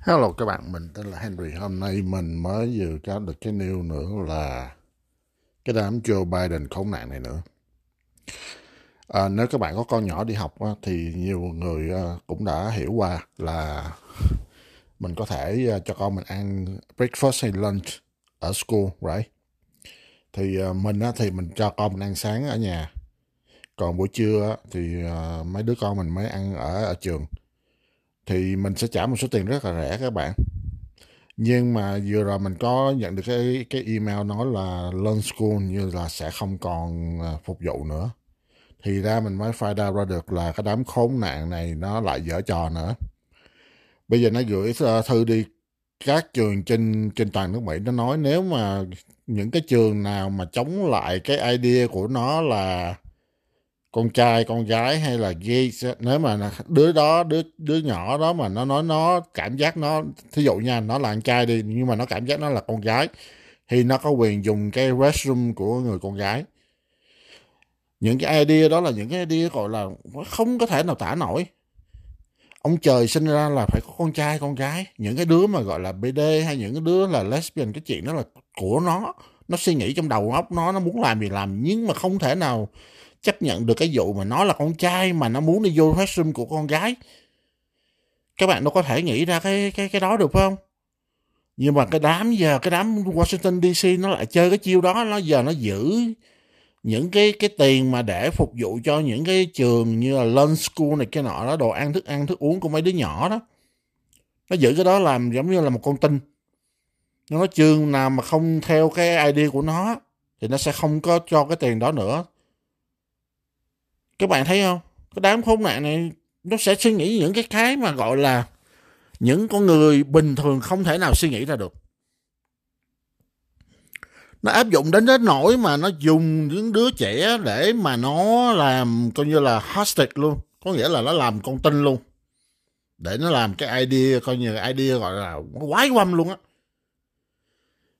Hello các bạn, mình tên là Henry. Hôm nay mình mới vừa có được cái news nữa là cái đám Joe Biden khốn nạn này nữa. À, nếu các bạn có con nhỏ đi học á, thì nhiều người à, cũng đã hiểu qua là mình có thể à, cho con mình ăn breakfast hay lunch ở school, right? Thì à, mình á, thì mình cho con mình ăn sáng ở nhà. Còn buổi trưa á, thì mấy đứa con mình mới ăn ở ở trường thì mình sẽ trả một số tiền rất là rẻ các bạn. Nhưng mà vừa rồi mình có nhận được cái cái email nói là Learn School như là sẽ không còn ờ, phục vụ nữa. Thì ra mình mới find out ra được là cái đám khốn nạn này nó lại dở trò nữa. Bây giờ nó gửi ờ, thư đi các trường trên trên toàn nước Mỹ, nó nói nếu mà những cái trường nào mà chống lại cái idea của nó là con trai, con gái hay là gay nếu mà đứa đó, đứa đứa nhỏ đó mà nó nói, nó cảm giác nó, thí dụ nha, nó là con trai đi, nhưng mà nó cảm giác nó là con gái, thì nó có quyền dùng cái restroom của người con gái. Những cái idea đó là những cái idea gọi là không có thể nào tả nổi. Ông trời sinh ra là phải có con trai, con gái. Những cái đứa mà gọi là bd hay những cái đứa là lesbian, cái chuyện đó là của nó. Nó suy nghĩ trong đầu óc nó nó muốn làm gì làm, nhưng mà không thể nào chấp nhận được cái vụ mà nó là con trai mà nó muốn đi vô restroom của con gái. Các bạn đâu có thể nghĩ ra cái cái cái đó được phải không? Nhưng mà cái đám giờ, cái đám Washington DC nó lại chơi cái chiêu đó, nó giờ nó giữ những cái cái tiền mà để phục vụ cho những cái trường như là lunch school này cái nọ đó, đồ ăn, thức ăn, thức uống của mấy đứa nhỏ đó. Nó giữ cái đó làm giống như là một con tin. Nó nói trường nào mà không theo cái ID của nó, thì nó sẽ không có cho cái tiền đó nữa các bạn thấy không? Cái đám khốn nạn này, nó sẽ suy nghĩ những cái cái mà gọi là những con người bình thường không thể nào suy nghĩ ra được. Nó áp dụng đến đến nỗi mà nó dùng những đứa trẻ để mà nó làm coi như là hostage luôn. Có nghĩa là nó làm con tin luôn. Để nó làm cái idea, coi như idea gọi là quái quăm luôn á.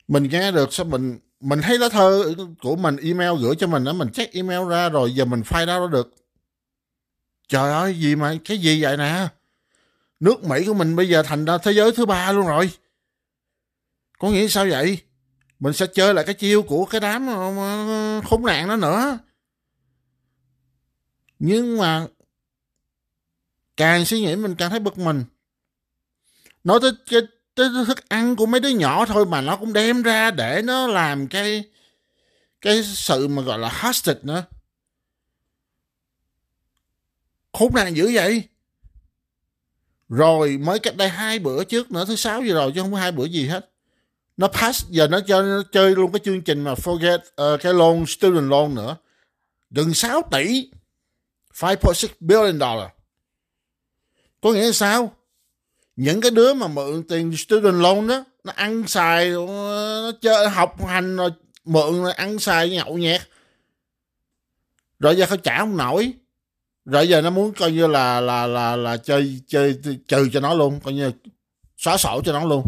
Mình nghe được sao mình mình thấy lá thơ của mình, email gửi cho mình đó, mình check email ra rồi giờ mình find ra được. Trời ơi, gì mà, cái gì vậy nè? Nước mỹ của mình bây giờ thành ra thế giới thứ ba luôn rồi. Có nghĩa sao vậy? Mình sẽ chơi lại cái chiêu của cái đám ờ, khốn nạn đó nữa. Nhưng mà càng suy nghĩ mình càng thấy bực mình. Nói tới cái tới thức ăn của mấy đứa nhỏ thôi mà nó cũng đem ra để nó làm cái cái sự mà gọi là hostage nữa. Khốn nạn dữ vậy. Rồi mới cách đây hai bữa trước nữa thứ sáu gì rồi chứ không có hai bữa gì hết. Nó pass giờ nó chơi, nó chơi luôn cái chương trình mà forget uh, cái loan student loan nữa. Gần 6 tỷ 5.6 billion dollar. Có nghĩa là sao? những cái đứa mà mượn tiền student loan đó nó ăn xài nó chơi học hành rồi mượn rồi ăn xài nhậu nhẹt rồi giờเขาtrả không nổi rồi giờ nó muốn coi như là là là là chơi chơi trừ cho nó luôn coi như xóa sổ cho nó luôn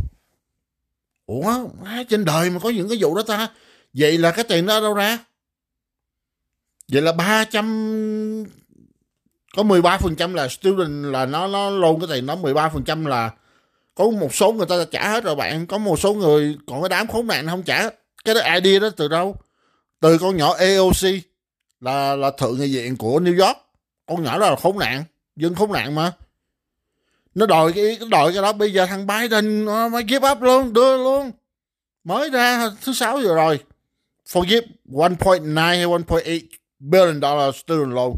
ủa trên đời mà có những cái vụ đó ta vậy là cái tiền đó đâu ra vậy là 300 có 13% là student là nó nó luôn cái tiền đó 13% là có một số người ta trả hết rồi bạn. Có một số người còn cái đám khốn nạn không trả. Cái đó idea đó từ đâu? Từ con nhỏ AOC là là thượng nghị viện của New York. Con nhỏ đó là khốn nạn, dân khốn nạn mà. Nó đòi cái, nó đòi cái đó, bây giờ thằng Biden, nó mới give up luôn, đưa luôn. Mới ra thứ sáu giờ rồi. Forgive 1.9 hay 1.8 billion dollar student loan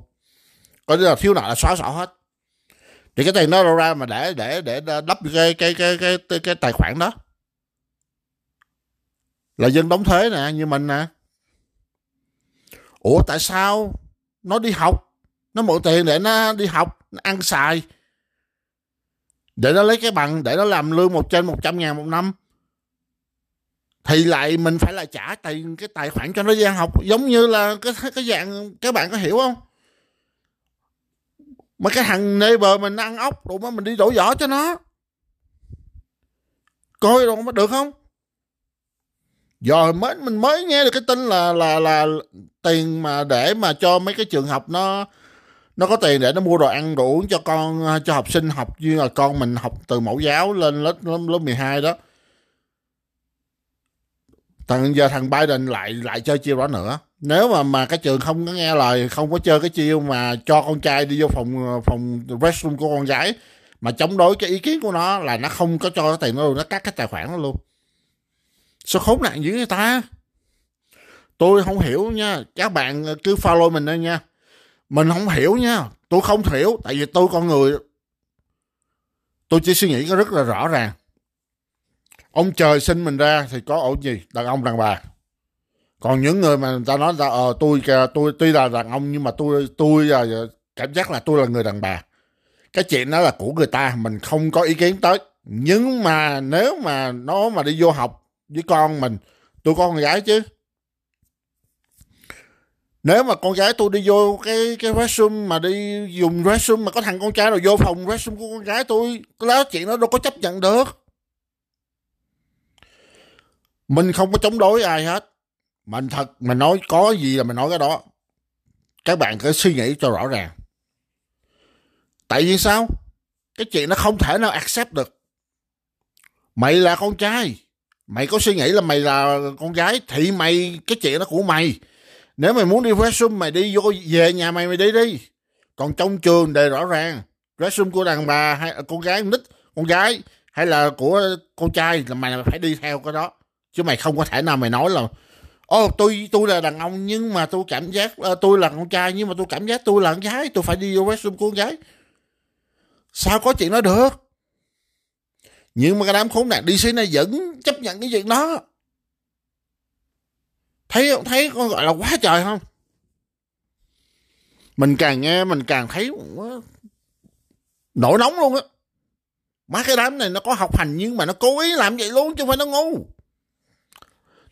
coi như là thiếu nợ là xóa sổ hết. Thì cái tiền đó đâu ra mà để để để đắp cái cái cái cái cái, cái tài khoản đó. Là dân đóng thuế nè như mình nè. Ủa tại sao nó đi học? Nó mượn tiền để nó đi học nó ăn xài. Để nó lấy cái bằng để nó làm lương một trên một trăm ngàn một năm. Thì lại mình phải là trả tiền cái tài khoản cho nó gian học giống như là cái cái dạng các bạn có hiểu không? Mà cái thằng neighbor mình ăn ốc rồi mà mình đi đổ vỏ cho nó. Coi rồi mà được không? Rồi mới mình mới nghe được cái tin là là là tiền mà để mà cho mấy cái trường học nó nó có tiền để nó mua đồ ăn đồ uống cho con cho học sinh học như là con mình học từ mẫu giáo lên lớp lớp, lớp 12 đó. Thằng giờ thằng Biden lại lại chơi chiêu đó nữa nếu mà mà cái trường không có nghe lời, không có chơi cái chiêu mà cho con trai đi vô phòng phòng restroom của con gái, mà chống đối cái ý kiến của nó là nó không có cho tiền nó luôn, nó cắt cái tài khoản nó luôn. Sao khốn nạn dữ người ta? Tôi không hiểu nha, các bạn cứ follow mình đây nha. Mình không hiểu nha, tôi không hiểu, tại vì tôi con người. Tôi chỉ suy nghĩ rất là rõ ràng. Ông trời sinh mình ra thì có ổn gì? Đàn ông, đàn bà còn những người mà người ta nói là ờ tôi tôi, tuy là đàn ông nhưng mà tôi tôi à, cảm giác là tôi là người đàn bà. Cái chuyện đó là của người ta, mình không có ý kiến tới. Nhưng mà nếu mà nó mà đi vô học với con mình, tôi có con gái chứ. Nếu mà con gái tôi đi vô cái cái restroom mà đi dùng restroom mà có thằng con trai rồi vô phòng restroom của con gái tôi, cái đó chuyện đó đâu có chấp nhận được. Mình không có chống đối ai hết mình thật, mình nói có gì là mình nói cái đó. Các bạn cứ suy nghĩ cho rõ ràng. Tại vì sao? Cái chuyện nó không thể nào accept được. Mày là con trai. Mày có suy nghĩ là mày là con gái thì mày, cái chuyện đó của mày. Nếu mày muốn đi restroom, mày đi vô, về nhà mày mày đi đi. Còn trong trường đề rõ ràng, restroom của đàn bà hay con gái nít, con gái hay là của con trai là mày phải đi theo cái đó. Chứ mày không có thể nào mày nói là ô oh, tôi tôi là đàn ông nhưng mà tôi cảm giác uh, tôi là con trai nhưng mà tôi cảm giác tôi là con gái tôi phải đi vô restroom của con gái. Sao có chuyện đó được? Nhưng mà cái đám khốn nạn DC này vẫn chấp nhận cái chuyện đó. Thấy không? Thấy con gọi là quá trời không? Mình càng nghe mình càng thấy nổi nóng luôn á. Má cái đám này nó có học hành nhưng mà nó cố ý làm vậy luôn chứ không phải nó ngu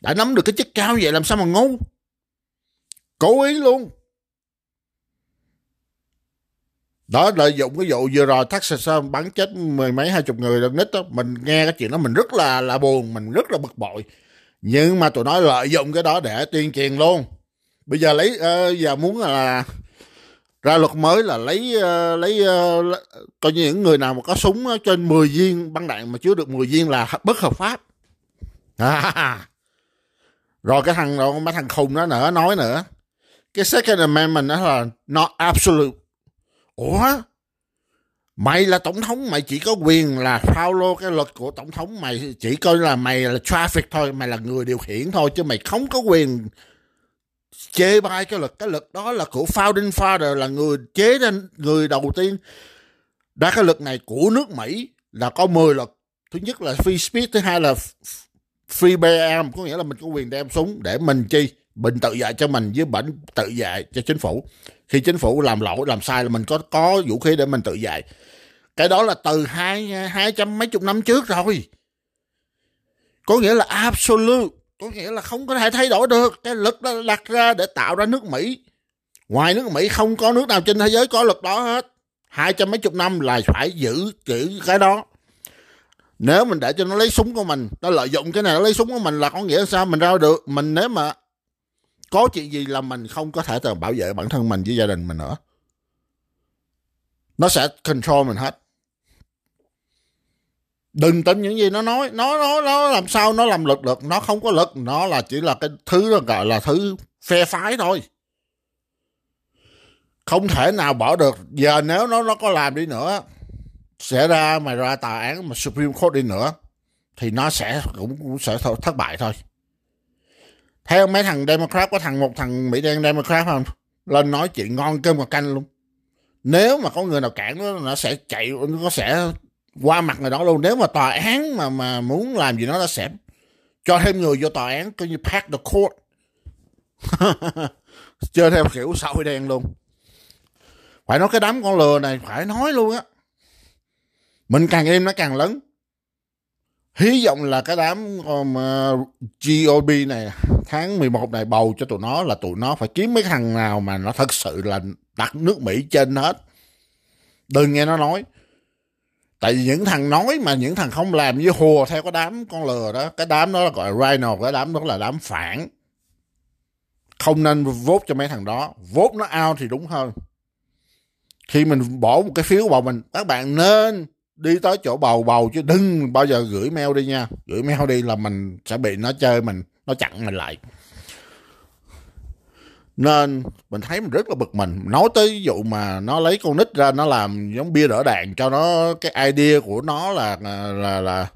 đã nắm được cái chất cao vậy làm sao mà ngu? Cố ý luôn. Đó lợi dụng cái vụ vừa rồi Texas bắn chết mười mấy hai chục người đồng nít đó mình nghe cái chuyện đó mình rất là là buồn mình rất là bực bội. Nhưng mà tụi nó lợi dụng cái đó để tuyên truyền luôn. Bây giờ lấy uh, giờ muốn là ra luật mới là lấy uh, lấy uh, coi như những người nào mà có súng trên 10 viên băng đạn mà chứa được 10 viên là bất hợp pháp. À, rồi cái thằng đó, mấy thằng khùng đó nữa nói nữa cái second amendment đó là not absolute. Ủa? Mày là tổng thống, mày chỉ có quyền là follow cái luật của tổng thống, mày chỉ coi là mày là traffic thôi, mày là người điều khiển thôi, chứ mày không có quyền chế bai cái luật. Cái luật đó là của founding father, là người chế ra người đầu tiên. Đã cái luật này của nước mỹ là có 10 luật. Thứ nhất là free speech, thứ hai là free bear arm, có nghĩa là mình có quyền đem súng để mình chi mình tự dạy cho mình với bệnh tự dạy cho chính phủ. Khi chính phủ làm lỗi, làm sai là mình có có vũ khí để mình tự dạy cái đó là từ hai hai trăm mấy chục năm trước rồi. Có nghĩa là absolute, có nghĩa là không có thể thay đổi được. Cái lực đó đặt ra để tạo ra nước mỹ. Ngoài nước mỹ, không có nước nào trên thế giới có luật đó hết. Hai trăm mấy chục năm là phải giữ giữ cái đó nếu mình để cho nó lấy súng của mình nó lợi dụng cái này nó lấy súng của mình là có nghĩa sao? Mình ra được. Mình nếu mà có chuyện gì là mình không có thể tự bảo vệ bản thân mình với gia đình mình nữa. Nó sẽ control mình hết. Đừng tin những gì nó nói. Nó nó nó làm sao? Nó làm lực được. Nó không có lực. Nó là chỉ là cái thứ gọi là thứ phe phái thôi. Không thể nào bỏ được. Giờ nếu nó nó có làm đi nữa sẽ ra mà ra tòa án mà Supreme Court đi nữa thì nó sẽ cũng, cũng sẽ thất bại thôi. Theo mấy thằng Democrat có thằng một thằng Mỹ đen Democrat không? Lên nói chuyện ngon cơm và canh luôn. Nếu mà có người nào cản nó nó sẽ chạy nó sẽ qua mặt người đó luôn. Nếu mà tòa án mà mà muốn làm gì nó nó sẽ cho thêm người vô tòa án coi như pack the court. Chơi theo kiểu xã hội đen luôn. Phải nói cái đám con lừa này phải nói luôn á mình càng im nó càng lớn. Hy vọng là cái đám um, uh, GOP này tháng 11 này bầu cho tụi nó là tụi nó phải kiếm mấy thằng nào mà nó thật sự là đặt nước Mỹ trên hết. Đừng nghe nó nói. Tại vì những thằng nói mà những thằng không làm với hùa theo cái đám con lừa đó cái đám đó là gọi là rhino cái đám đó là đám phản. Không nên vốt cho mấy thằng đó. Vốt nó ao thì đúng hơn. Khi mình bỏ một cái phiếu bầu mình các bạn nên đi tới chỗ bầu bầu chứ đừng bao giờ gửi mail đi nha. Gửi mail đi là mình sẽ bị nó chơi mình nó chặn mình lại. Nên mình thấy mình rất là bực mình. Nói tới ví dụ mà nó lấy con nít ra nó làm giống bia đỡ đạn cho nó cái idea của nó là là là là,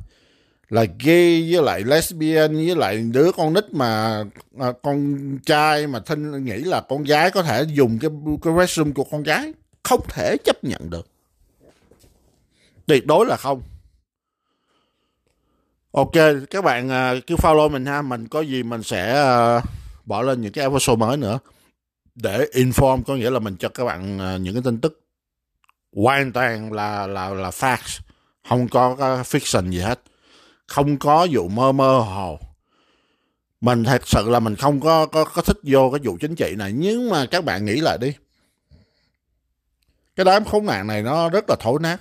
là gay với lại lesbian với lại đứa con nít mà à, con trai mà thinh nghĩ là con gái có thể dùng cái cái resume của con gái. Không thể chấp nhận được tuyệt đối là không. Ok các bạn uh, cứ follow mình ha. Mình có gì mình sẽ uh, bỏ lên những cái episode mới nữa để inform có nghĩa là mình cho các bạn uh, những cái tin tức hoàn toàn là là là facts. Không có fiction gì hết. Không có vụ mơ mơ hồ. Mình thật sự là mình không có có, có thích vô cái vụ chính trị này. Nhưng mà các bạn nghĩ lại đi. Cái đám khốn nạn này nó rất là thối nát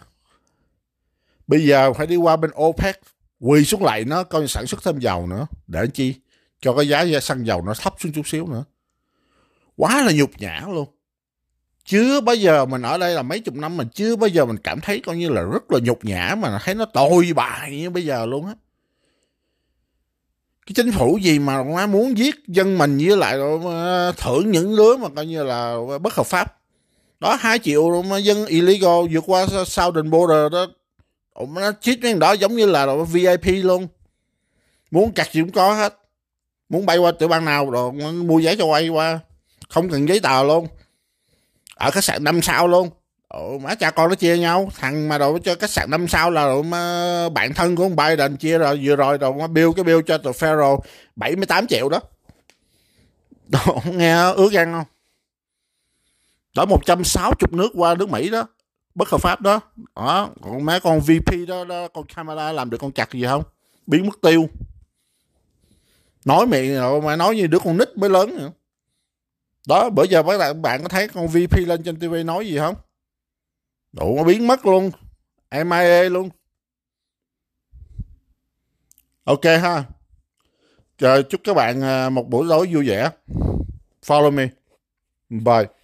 bây giờ phải đi qua bên OPEC, quỳ xuống lại nó, coi sản xuất thêm dầu nữa. Để chi? Cho cái giá xăng dầu nó thấp xuống chút xíu nữa. Quá là nhục nhã luôn. Chưa bao giờ mình ở đây là mấy chục năm mà chưa bao giờ mình cảm thấy coi như là rất là nhục nhã mà thấy nó tồi bại như bây giờ luôn á. Cái chính phủ gì mà nó muốn giết dân mình với lại ờ, thưởng những đứa mà coi như là bất hợp pháp? Đó, hai triệu mà dân illegal vượt qua southern border đó nó chít mấy đó giống như là VIP luôn. Muốn cặt gì cũng có hết. Muốn bay qua tiểu bang nào rồi mua giấy cho quay qua. Không cần giấy tờ luôn. Ở khách sạn năm sao luôn. Ồ, má cha con nó chia nhau. Thằng mà đồ cho khách sạn năm sao là đồ mà bạn thân của ông Biden chia rồi vừa rồi rồi mà bill cái bill cho tụi Pharaoh 78 triệu đó. Đồ, nghe ước ăn không? Đó 160 nước qua nước Mỹ đó bất hợp pháp đó. Đó còn mấy con VP đó, đó con camera làm được con chặt gì không? Biến mất tiêu. Nói miệng rồi mà nói như đứa con nít mới lớn nữa. Đó bữa giờ các bạn bạn có thấy con VP lên trên TV nói gì không? Đủ nó biến mất luôn. MIA luôn. Ok ha. Chờ chúc các bạn à, một buổi tối vui vẻ. Follow me. Bye.